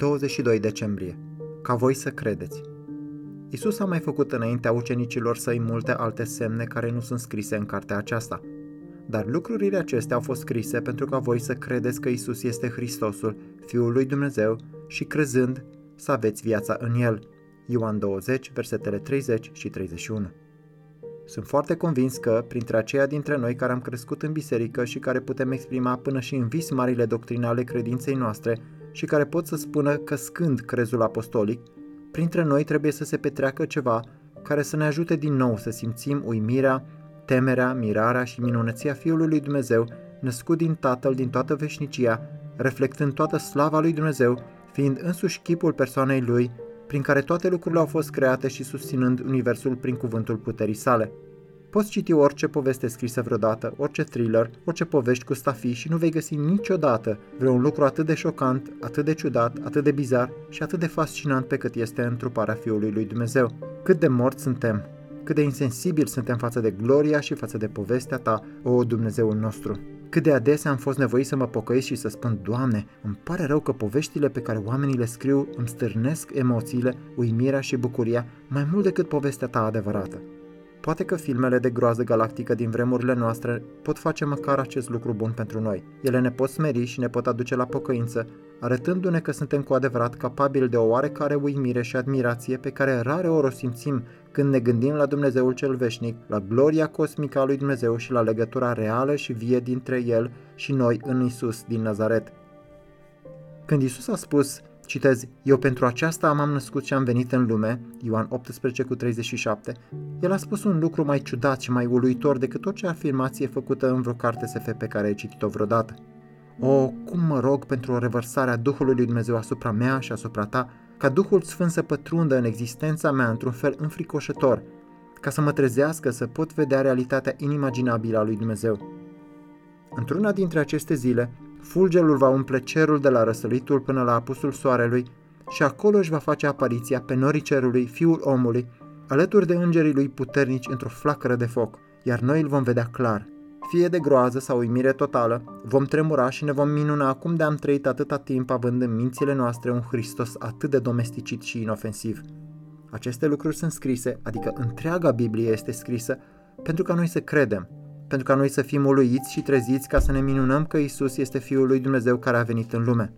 22 decembrie. Ca voi să credeți. Isus a mai făcut înaintea ucenicilor săi multe alte semne care nu sunt scrise în cartea aceasta. Dar lucrurile acestea au fost scrise pentru ca voi să credeți că Isus este Hristosul, Fiul lui Dumnezeu, și crezând să aveți viața în El. Ioan 20, versetele 30 și 31. Sunt foarte convins că, printre aceia dintre noi care am crescut în biserică și care putem exprima până și în vis marile doctrine ale credinței noastre și care pot să spună că scând crezul apostolic, printre noi trebuie să se petreacă ceva care să ne ajute din nou să simțim uimirea, temerea, mirarea și minunăția Fiului lui Dumnezeu, născut din Tatăl din toată veșnicia, reflectând toată slava lui Dumnezeu, fiind însuși chipul persoanei lui, prin care toate lucrurile au fost create și susținând universul prin cuvântul puterii sale. Poți citi orice poveste scrisă vreodată, orice thriller, orice povești cu stafii și nu vei găsi niciodată vreun lucru atât de șocant, atât de ciudat, atât de bizar și atât de fascinant pe cât este întruparea Fiului lui Dumnezeu. Cât de morți suntem, cât de insensibili suntem față de gloria și față de povestea ta, o Dumnezeul nostru. Cât de adesea am fost nevoit să mă pocăiesc și să spun, Doamne, îmi pare rău că poveștile pe care oamenii le scriu îmi stârnesc emoțiile, uimirea și bucuria mai mult decât povestea ta adevărată. Poate că filmele de groază galactică din vremurile noastre pot face măcar acest lucru bun pentru noi. Ele ne pot smeri și ne pot aduce la pocăință, arătându-ne că suntem cu adevărat capabili de o oarecare uimire și admirație pe care rare ori o simțim când ne gândim la Dumnezeul cel veșnic, la gloria cosmică a lui Dumnezeu și la legătura reală și vie dintre El și noi în Isus din Nazaret. Când Isus a spus, Citez, eu pentru aceasta m-am născut și am venit în lume, Ioan 18 cu 37, el a spus un lucru mai ciudat și mai uluitor decât orice afirmație făcută în vreo carte SF pe care ai citit-o vreodată. O, cum mă rog pentru o revărsare a Duhului lui Dumnezeu asupra mea și asupra ta, ca Duhul Sfânt să pătrundă în existența mea într-un fel înfricoșător, ca să mă trezească să pot vedea realitatea inimaginabilă a lui Dumnezeu. Într-una dintre aceste zile, fulgerul va umple cerul de la răsăritul până la apusul soarelui și acolo își va face apariția pe norii cerului, fiul omului, alături de îngerii lui puternici într-o flacără de foc, iar noi îl vom vedea clar. Fie de groază sau uimire totală, vom tremura și ne vom minuna cum de am trăit atâta timp având în mințile noastre un Hristos atât de domesticit și inofensiv. Aceste lucruri sunt scrise, adică întreaga Biblie este scrisă, pentru ca noi să credem, pentru ca noi să fim uluiți și treziți ca să ne minunăm că Isus este Fiul lui Dumnezeu care a venit în lume.